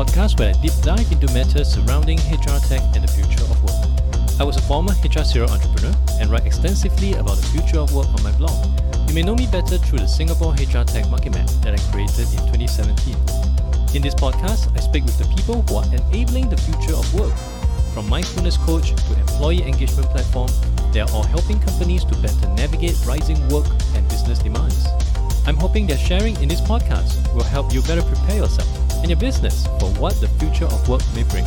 podcast where I deep dive into matters surrounding HR tech and the future of work. I was a former HR serial entrepreneur and write extensively about the future of work on my blog. You may know me better through the Singapore HR Tech Market Map that I created in 2017. In this podcast, I speak with the people who are enabling the future of work. From mindfulness coach to employee engagement platform, they are all helping companies to better navigate rising work and business demands. I'm hoping that sharing in this podcast will help you better prepare yourself and your business for what the future of work may bring.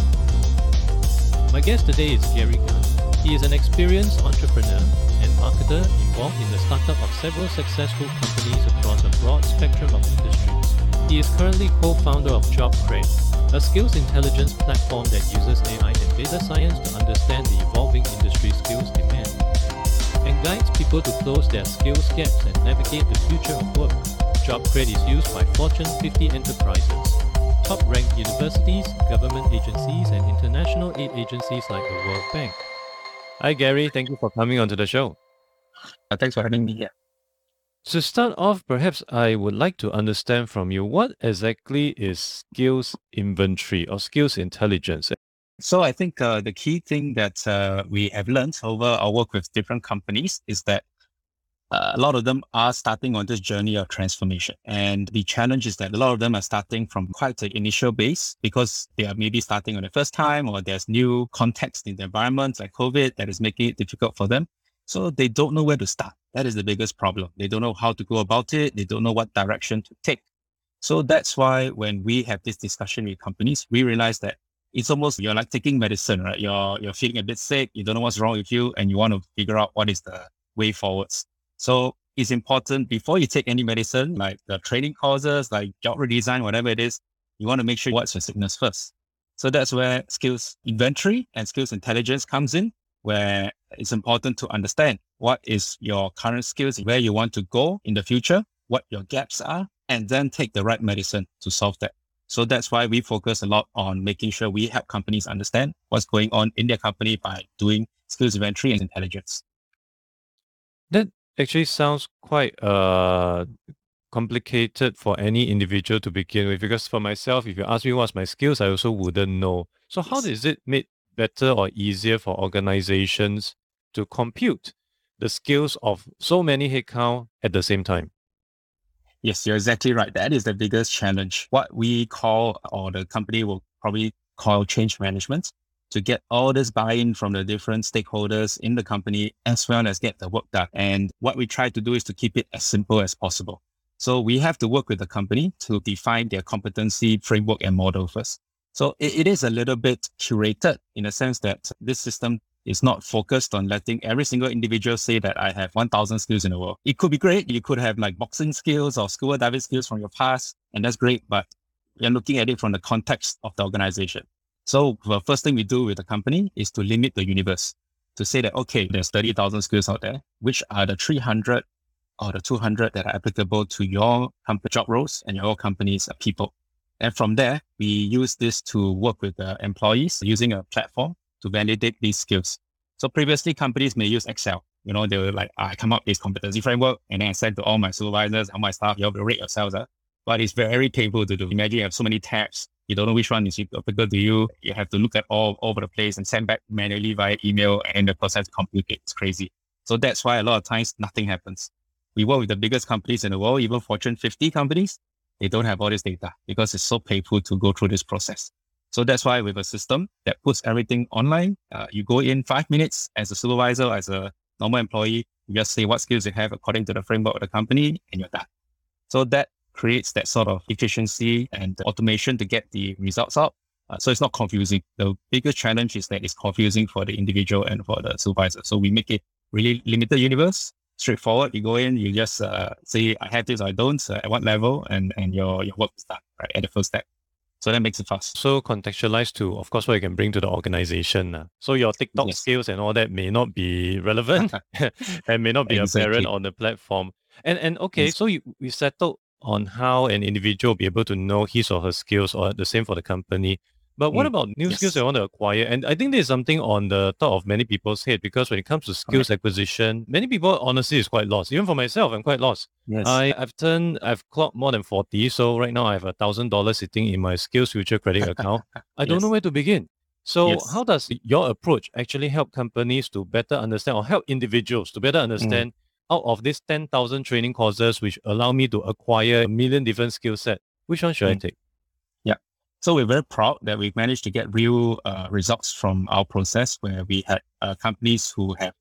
My guest today is Gary Gan. He is an experienced entrepreneur and marketer involved in the startup of several successful companies across a broad spectrum of industries. He is currently co-founder of JobKred, a skills intelligence platform that uses AI and data science to understand the evolving industry skills demand and guides people to close their skills gaps and navigate the future of work. JobKred is used by Fortune 50 enterprises, top-ranked universities, government agencies, and international aid agencies like the World Bank. Hi, Gary. Thank you for coming onto the show. Uh, thanks for having me here. To start off, perhaps I would like to understand from you what exactly is skills inventory or skills intelligence? So I think uh, the key thing that uh, we have learned over our work with different companies is that uh, a lot of them are starting on this journey of transformation. And the challenge is that a lot of them are starting from quite an initial base because they are maybe starting on the first time or there's new context in the environment like COVID that is making it difficult for them. So they don't know where to start. That is the biggest problem. They don't know how to go about it. They don't know what direction to take. So that's why when we have this discussion with companies, we realize that it's almost you're like taking medicine, right? You're you're feeling a bit sick, you don't know what's wrong with you, and you want to figure out what is the way forwards. So it's important before you take any medicine, like the training courses, like job redesign, whatever it is, you want to make sure what's your sickness first. So that's where skills inventory and skills intelligence comes in, where it's important to understand what is your current skills, where you want to go in the future, what your gaps are, and then take the right medicine to solve that. So that's why we focus a lot on making sure we help companies understand what's going on in their company by doing skills inventory and intelligence. That actually sounds quite uh complicated for any individual to begin with because for myself if you ask me what's my skills i also wouldn't know so how Yes. is it made better or easier for organizations to compute the skills of so many headcount at the same time Yes, you're exactly right. That is the biggest challenge. What we call, or the company will probably call change management to get all this buy-in from the different stakeholders in the company as well as get the work done. And what we try to do is to keep it as simple as possible. So we have to work with the company to define their competency framework and model first. So it, it is a little bit curated in a sense that this system is not focused on letting every single individual say that I have 1000 skills in the world. It could be great. You could have like boxing skills or scuba diving skills from your past, and that's great. But you're looking at it from the context of the organization. So the first thing we do with the company is to limit the universe to say that, okay, there's 30,000 skills out there. Which are the 300 or the 200 that are applicable to your company job roles and your company's people? And from there, we use this to work with the employees using a platform to validate these skills. So previously companies may use Excel. You know, they were like, I come up with this competency framework and then I send to all my supervisors, and all my staff, you have to rate yourselves. Uh. But it's very painful to do. Imagine you have so many tabs. You don't know which one is applicable to you. You have to look at all over the place and send back manually via email and the process complicates. Crazy. So that's why a lot of times nothing happens. We work with the biggest companies in the world, even Fortune 50 companies. They don't have all this data because it's so painful to go through this process. So that's why with a system that puts everything online, uh, you go in five minutes as a supervisor, as a normal employee, you just say what skills you have according to the framework of the company and you're done. So that creates that sort of efficiency and automation to get the results out. Uh, so it's not confusing. The biggest challenge is that it's confusing for the individual and for the supervisor. So we make it really limited universe, straightforward. You go in, you just uh, say, I have this, or I don't, uh, at what level, and, and your, your work is done, right, at the first step. So that makes it fast. so contextualized to of course what you can bring to the organization uh. so your tiktok Yes. skills and all that may not be relevant and may not be apparent on the platform and and okay Yes. so you, we settled on how an individual will be able to know his or her skills or the same for the company But what mm. about new yes. skills they want to acquire? And I think there's something on the top of many people's head because when it comes to skills right. acquisition, many people honestly is quite lost. Even for myself, I'm quite lost. Yes. I, I've turned, I've clocked more than 40. So right now I have a thousand dollars sitting in my skills future credit account. I don't yes. know where to begin. So yes. how does your approach actually help companies to better understand or help individuals to better mm. understand mm. Out of these 10,000 training courses, which allow me to acquire a million different skill set, which one should mm. I take? Yeah. So we're very proud that we've managed to get real uh, results from our process where we had uh, companies who have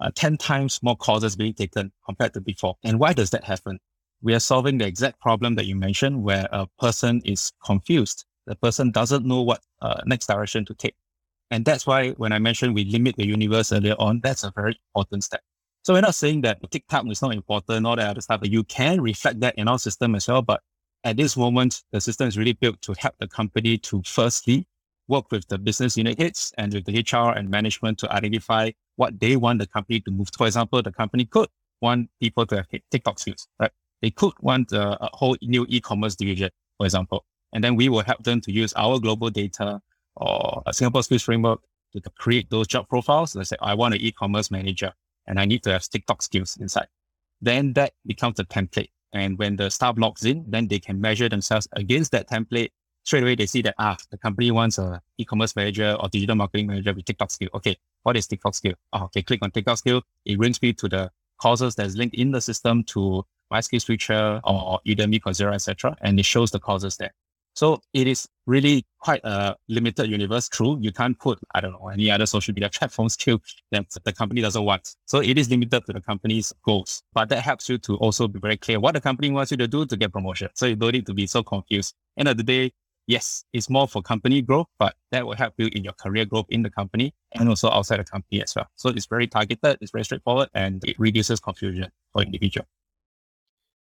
uh, 10 times more courses being taken compared to before. And why does that happen? We are solving the exact problem that you mentioned where a person is confused. The person doesn't know what uh, next direction to take. And that's why when I mentioned we limit the universe earlier on, that's a very important step. So we're not saying that TikTok is not important, all that other stuff, but you can reflect that in our system as well. But at this moment, the system is really built to help the company to firstly work with the business unit heads and with the HR and management to identify what they want the company to move. To. For example, the company could want people to have TikTok skills, right? They could want a, a whole new e-commerce division, for example. And then we will help them to use our global data or a Singapore skills framework to create those job profiles. Let's say I want an e-commerce manager and I need to have TikTok skills inside. Then that becomes a template and when the staff logs in, then they can measure themselves against that template. Straight away, they see that, ah, the company wants a e-commerce manager or digital marketing manager with TikTok skill. Okay. What is TikTok skill? Oh, okay. Click on TikTok skill. It brings me to the courses that's linked in the system to MySkillsFuture or Udemy, Coursera, etc. And it shows the courses there. So it is really quite a limited universe. True, you can't put, I don't know, any other social media platform skill that the company doesn't want. So it is limited to the company's goals. But that helps you to also be very clear what the company wants you to do to get promotion. So you don't need to be so confused. End of the day, yes, it's more for company growth, but that will help you in your career growth in the company and also outside the company as well. So it's very targeted, it's very straightforward, and it reduces confusion for individual.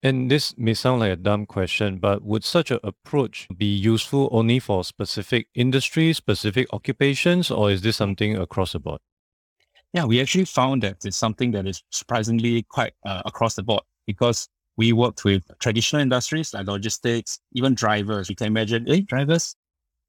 And this may sound like a dumb question, but would such an approach be useful only for specific industries, specific occupations, or is this something across the board? Yeah, we actually found that it's something that is surprisingly quite uh, across the board because we worked with traditional industries like logistics, even drivers. You can imagine, hey, drivers,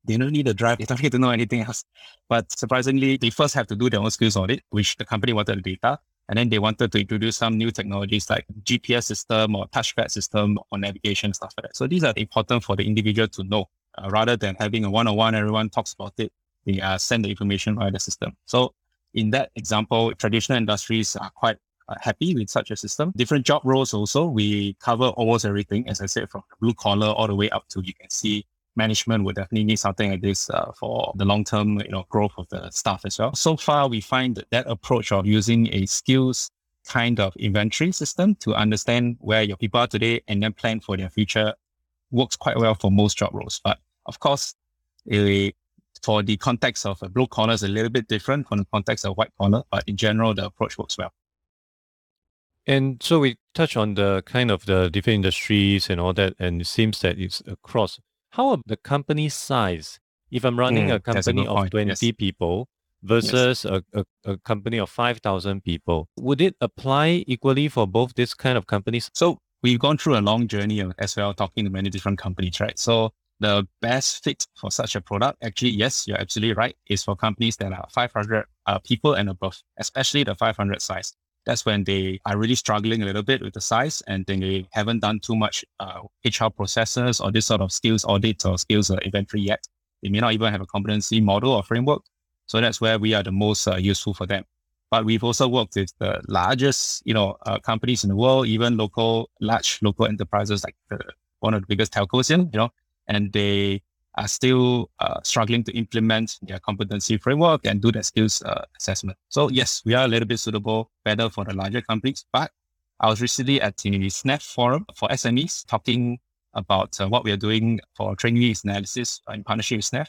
they don't need a drive. They don't need to know anything else. But surprisingly, they first have to do their own skills audit, which the company wanted the data. And then they wanted to introduce some new technologies like GPS system or touchpad system or navigation stuff like that. So these are important for the individual to know uh, rather than having a one-on-one, everyone talks about it. They uh, send the information via the system. So in that example, traditional industries are quite uh, happy with such a system. Different job roles also, we cover almost everything, as I said, from blue collar all the way up to you can see management would definitely need something like this uh, for the long term you know growth of the staff as well. So far, we find that, that approach of using a skills kind of inventory system to understand where your people are today and then plan for their future works quite well for most job roles. But of course, it, for the context of a blue collar is a little bit different from the context of white collar, but in general, the approach works well. And so we touch on the kind of the different industries and all that, and it seems that it's across. How about the company size? If I'm running mm, a company a of 20 yes. people versus yes. a, a, a, company of 5,000 people, would it apply equally for both this kind of companies? So we've gone through a long journey as well, talking to many different companies, right? So the best fit for such a product, actually, yes, you're absolutely right, is for companies that are 500 uh, people and above, especially the 500 size that's when they are really struggling a little bit with the size and then they haven't done too much uh, HR processes or this sort of skills audit or skills uh, inventory yet. They may not even have a competency model or framework. So that's where we are the most uh, useful for them. But we've also worked with the largest, you know, uh, companies in the world, even local, large local enterprises like the, one of the biggest telcos, in, you know, and they are still uh, struggling to implement their competency framework and do their skills uh, assessment. So yes, we are a little bit suitable, better for the larger companies. But I was recently at the SNEF forum for SMEs talking about uh, what we are doing for training needs analysis in partnership with SNEF.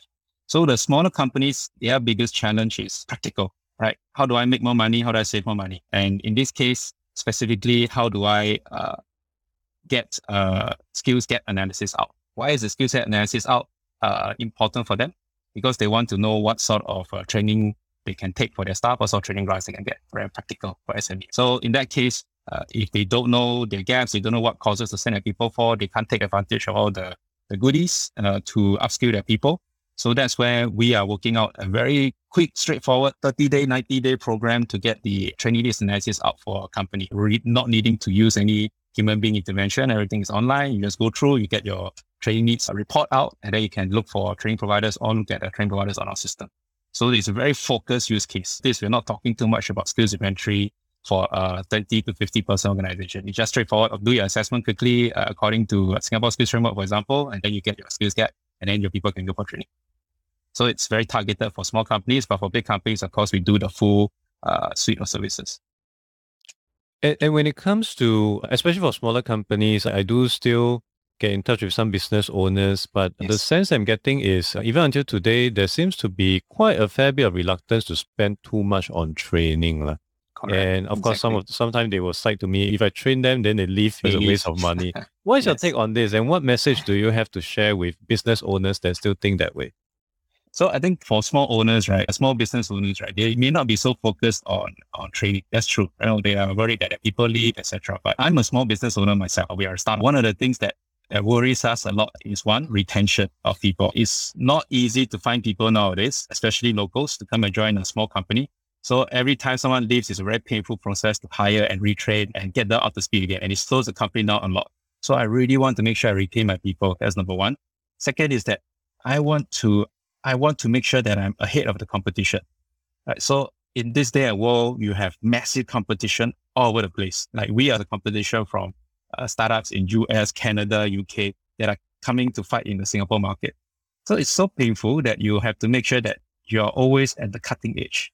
So the smaller companies, their biggest challenge is practical, right? How do I make more money? How do I save more money? And in this case, specifically, how do I uh, get uh, skills gap analysis out? Why is the skill set analysis out? Uh, important for them because they want to know what sort of uh, training they can take for their staff, what sort of training grounds they can get. Very practical for SME. So in that case, uh, if they don't know their gaps, they don't know what courses to send their people for, they can't take advantage of all the, the goodies uh, to upskill their people. So that's where we are working out a very quick, straightforward 30 day, 90 day program to get the training needs analysis out for a company, not needing to use any human being intervention. Everything is online. You just go through, you get your training needs report out, and then you can look for training providers or look at the training providers on our system. So it's a very focused use case. This, we're not talking too much about skills inventory for a 30 to 50 person organization. It's just straightforward. Do your assessment quickly uh, according to Singapore Skills Framework, for example, and then you get your skills gap, and then your people can go for training. So it's very targeted for small companies, but for big companies, of course, we do the full uh, suite of services. And, and when it comes to, especially for smaller companies, I do still get in touch with some business owners, but yes. the sense I'm getting is uh, even until today, there seems to be quite a fair bit of reluctance to spend too much on training. La. And of exactly. course, some of sometimes they will cite to me, if I train them, then they leave. It's a waste of money. What is yes. your take on this? And what message do you have to share with business owners that still think that way? So I think for small owners, right, uh, small business owners, right, they may not be so focused on on training. That's true. You know, they are worried that people leave, etc. But I'm a small business owner myself. We are a. One of the things that that worries us a lot is one retention of people. It's not easy to find people nowadays, especially locals, to come and join a small company. So every time someone leaves, it's a very painful process to hire and retrain and get them up to speed again. And it slows the company down a lot. So I really want to make sure I retain my people. That's number one. Second is that I want to I want to make sure that I'm ahead of the competition. Right? So in this day and world, you have massive competition all over the place. Like we are the competition from uh, startups in US, Canada, UK that are coming to fight in the Singapore market. So it's so painful that you have to make sure that you're always at the cutting edge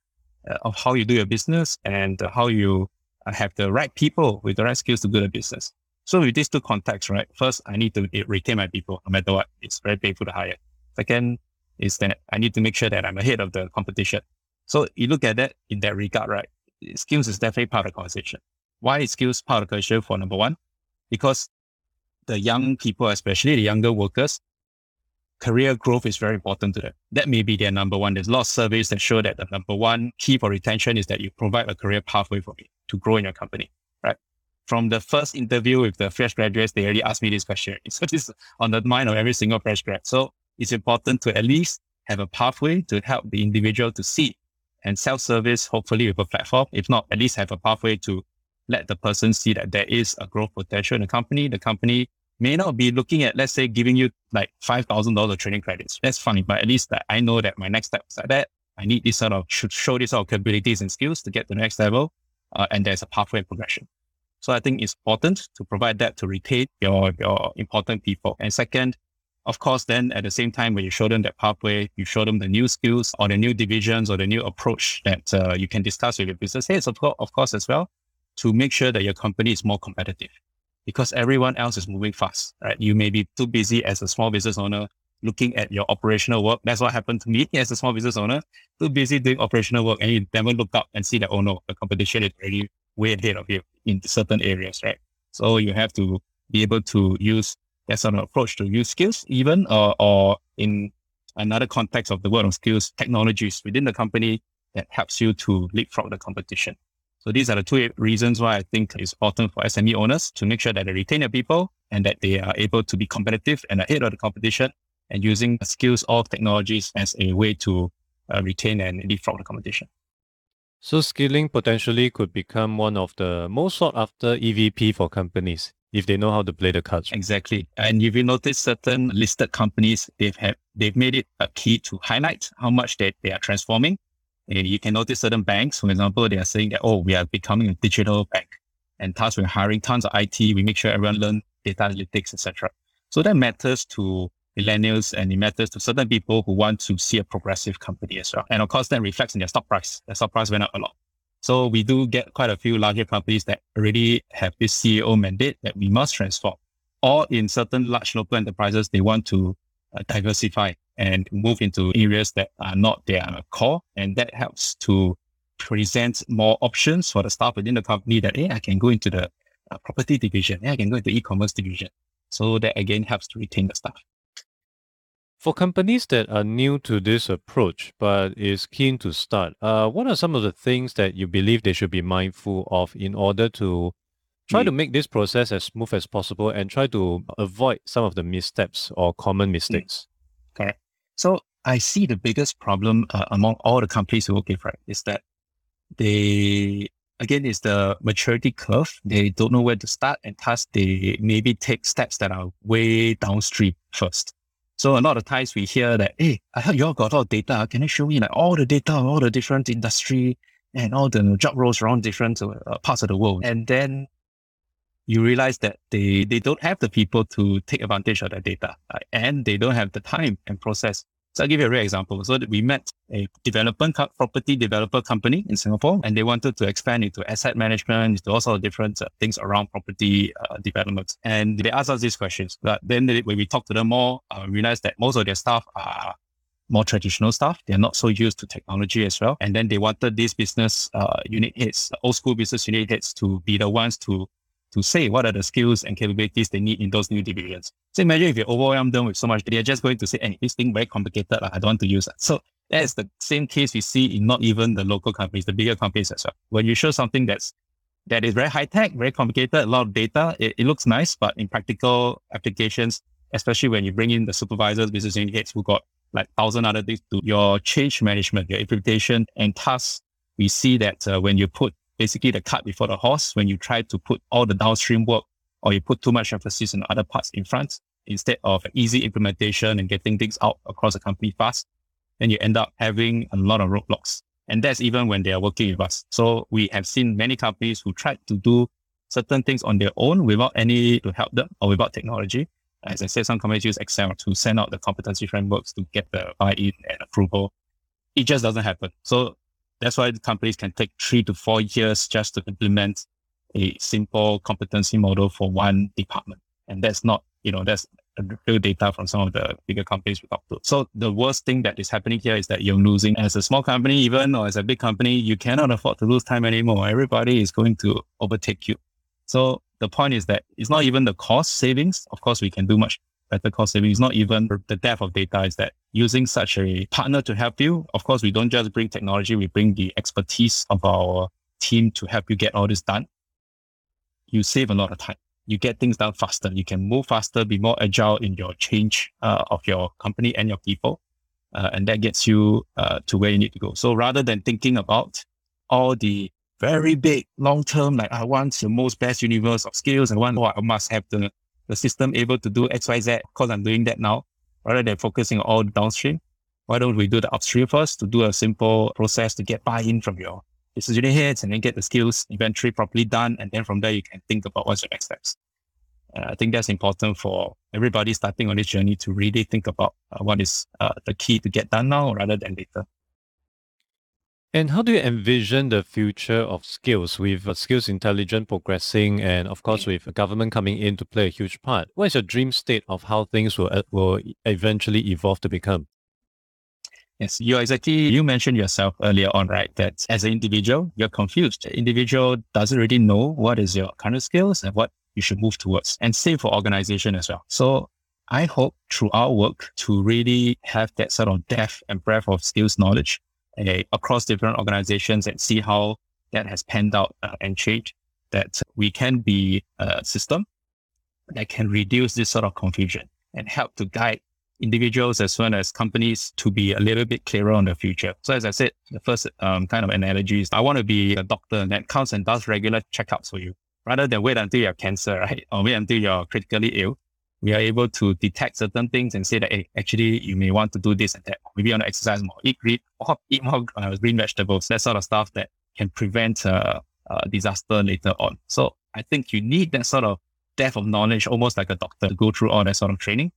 uh, of how you do your business and uh, how you uh, have the right people with the right skills to do the business. So with these two contexts, right? First, I need to retain my people no matter what. It's very painful to hire. Second, is that I need to make sure that I'm ahead of the competition. So you look at that in that regard, right? Skills is definitely part of the conversation. Why is skills part of the conversation for number one? Because the young people, especially the younger workers, career growth is very important to them. That may be their number one. There's a lot of surveys that show that the number one key for retention is that you provide a career pathway for me to grow in your company, right? From the first interview with the fresh graduates, they already asked me this question. So this is on the mind of every single fresh grad. So it's important to at least have a pathway to help the individual to see and self-service, hopefully with a platform. If not, at least have a pathway to let the person see that there is a growth potential in the company. The company may not be looking at, let's say, giving you like $5,000 training credits. That's fine. But at least that I know that my next step is like that. I need this sort of, should show this sort of capabilities and skills to get to the next level. Uh, and there's a pathway progression. So I think it's important to provide that to retain your, your important people. And second, of course, then at the same time, when you show them that pathway, you show them the new skills or the new divisions or the new approach that uh, you can discuss with your business heads, of, of course, as well, to make sure that your company is more competitive because everyone else is moving fast, right? You may be too busy as a small business owner looking at your operational work. That's what happened to me as a small business owner, too busy doing operational work and you never look up and see that, oh no, the competition is already way ahead of you in certain areas, right? So you have to be able to use that an approach to use skills, even or, or in another context of the world of skills, technologies within the company that helps you to leapfrog the competition. So these are the two reasons why I think it's important for SME owners to make sure that they retain their people and that they are able to be competitive and ahead of the competition and using skills or technologies as a way to uh, retain and leapfrog the competition. So skilling potentially could become one of the most sought after EVP for companies if they know how to play the cards. Exactly. And if you notice certain listed companies, they've have they've made it a key to highlight how much they, they are transforming. And you can notice certain banks, for example, they are saying that, oh, we are becoming a digital bank. And thus we're hiring tons of IT. We make sure everyone learn data analytics, etc. So that matters to millennials and it matters to certain people who want to see a progressive company as well. And of course, that reflects in their stock price. Their stock price went up a lot. So we do get quite a few larger companies that already have this CEO mandate that we must transform. Or in certain large local enterprises, they want to uh, diversify and move into areas that are not their core. And that helps to present more options for the staff within the company that, hey, I can go into the uh, property division. Hey, I can go into e-commerce division. So that again helps to retain the staff. For companies that are new to this approach but is keen to start, uh, what are some of the things that you believe they should be mindful of in order to try to make this process as smooth as possible and try to avoid some of the missteps or common mistakes? Correct. So I see the biggest problem uh, among all the companies who work with, right, is that they, again, is the maturity curve. They don't know where to start and thus they maybe take steps that are way downstream first. So a lot of times we hear that, hey, I heard you all got a lot of data. Can you show me like all the data, all the different industry and all the job roles around different uh, parts of the world? And then you realize that they, they don't have the people to take advantage of that data uh, and they don't have the time and process so I'll give you a real example. So we met a development co- property developer company in Singapore, and they wanted to expand into asset management, into all sorts of different uh, things around property uh, development. And they asked us these questions. But then they, when we talked to them more, uh, we realized that most of their staff are more traditional staff. They're not so used to technology as well. And then they wanted these business uh, unit heads, old school business unit heads, to be the ones to to say what are the skills and capabilities they need in those new divisions. So imagine if you overwhelm them with so much, they're just going to say, hey, this thing very complicated. I don't want to use that. So that's the same case we see in not even the local companies, the bigger companies as well. When you show something that's that is very high tech, very complicated, a lot of data, it, it looks nice, but in practical applications, especially when you bring in the supervisors, business unit heads who got like thousand other things to your change management, your implementation and tasks, we see that uh, when you put basically the cart before the horse when you try to put all the downstream work or you put too much emphasis on other parts in front instead of easy implementation and getting things out across the company fast. Then you end up having a lot of roadblocks. And that's even when they are working with us. So we have seen many companies who tried to do certain things on their own without any to help them or without technology. As I said, some companies use Excel to send out the competency frameworks to get the buy-in and approval. It just doesn't happen. So that's why the companies can take three to four years just to implement a simple competency model for one department. And that's not, you know, that's real data from some of the bigger companies we talked to. So the worst thing that is happening here is that you're losing as a small company, even or as a big company, you cannot afford to lose time anymore. Everybody is going to overtake you. So the point is that it's not even the cost savings. Of course, we can do much better cost savings, not even the depth of data is that using such a partner to help you. Of course, we don't just bring technology, we bring the expertise of our team to help you get all this done. You save a lot of time. You get things done faster. You can move faster, be more agile in your change uh, of your company and your people. Uh, and that gets you uh, to where you need to go. So rather than thinking about all the very big long term, like I want the most best universe of skills, I want, oh, I must have the the system able to do X, Y, Z because I'm doing that now, rather than focusing all downstream. Why don't we do the upstream first to do a simple process to get buy-in from your unit heads and then get the skills inventory properly done. And then from there, you can think about what's your next steps. Uh, I think that's important for everybody starting on this journey to really think about uh, what is uh, the key to get done now rather than later. And how do you envision the future of skills with uh, skills intelligence progressing and of course with government coming in to play a huge part? What is your dream state of how things will, uh, will eventually evolve to become? Yes, you exactly, you mentioned yourself earlier on, right? That as an individual, you're confused. The individual doesn't really know what is your current skills and what you should move towards and same for organization as well. So I hope through our work to really have that sort of depth and breadth of skills knowledge uh, across different organizations and see how that has panned out uh, and changed, that we can be a system that can reduce this sort of confusion and help to guide individuals as well as companies to be a little bit clearer on the future. So as I said, the first um, kind of analogy is I want to be a doctor that comes and does regular checkups for you rather than wait until you have cancer, right? Or wait until you're critically ill we are able to detect certain things and say that, hey, actually, you may want to do this and that. Maybe you want to exercise more, eat green, or eat more uh, green vegetables, that sort of stuff that can prevent uh, uh, disaster later on. So I think you need that sort of depth of knowledge, almost like a doctor, to go through all that sort of training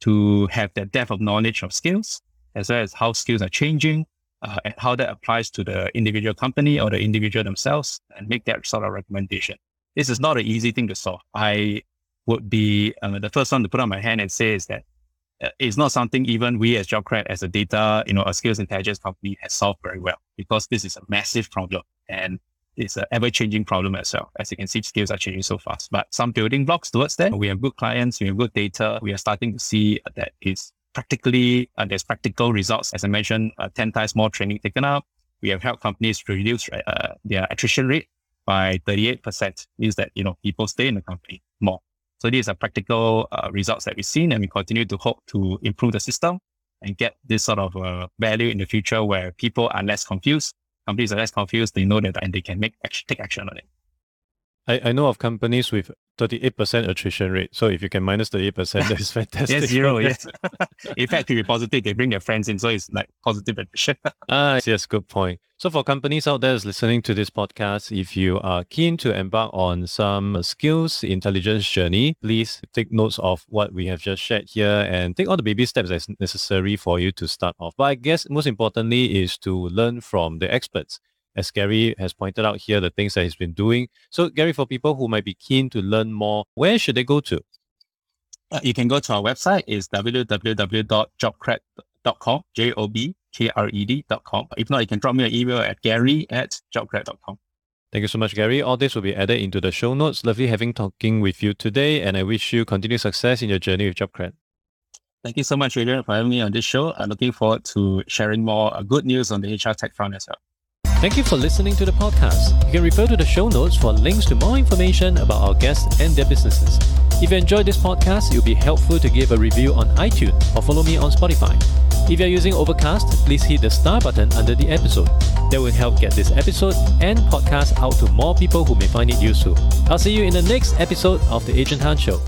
to have that depth of knowledge of skills, as well as how skills are changing, uh, and how that applies to the individual company or the individual themselves, and make that sort of recommendation. This is not an easy thing to solve. I would be uh, the first one to put on my hand and say is that uh, it's not something even we as JobKred, as a data, you know, a skills intelligence company has solved very well because this is a massive problem and it's an ever changing problem as well. As you can see, skills are changing so fast, but some building blocks towards that. We have good clients, we have good data. We are starting to see that is practically, uh, there's practical results. As I mentioned, uh, 10 times more training taken up. We have helped companies reduce uh, their attrition rate by 38%. Means that, you know, people stay in the company more. So these are practical uh, results that we've seen, and we continue to hope to improve the system and get this sort of uh, value in the future where people are less confused, companies are less confused, they know that and they can make action, take action on it. I, I know of companies with 38% attrition rate. So if you can minus 38%, that is fantastic. yes, zero, yes. in fact, to be positive, they bring their friends in. So it's like positive attrition. ah, yes, good point. So for companies out there listening to this podcast, if you are keen to embark on some skills intelligence journey, please take notes of what we have just shared here and take all the baby steps as necessary for you to start off. But I guess most importantly is to learn from the experts as Gary has pointed out here, the things that he's been doing. So, Gary, for people who might be keen to learn more, where should they go to? Uh, you can go to our website. It's www.jobkred.com, J-O-B-K-R-E-D.com. If not, you can drop me an email at gary at jobkred.com. Thank you so much, Gary. All this will be added into the show notes. Lovely having talking with you today, and I wish you continued success in your journey with JobKred. Thank you so much, Adrian, for having me on this show. I'm looking forward to sharing more uh, good news on the HR tech front as well. Thank you for listening to the podcast. You can refer to the show notes for links to more information about our guests and their businesses. If you enjoyed this podcast, it would be helpful to give a review on iTunes or follow me on Spotify. If you're using Overcast, please hit the star button under the episode. That will help get this episode and podcast out to more people who may find it useful. I'll see you in the next episode of The Adrian Tan Show.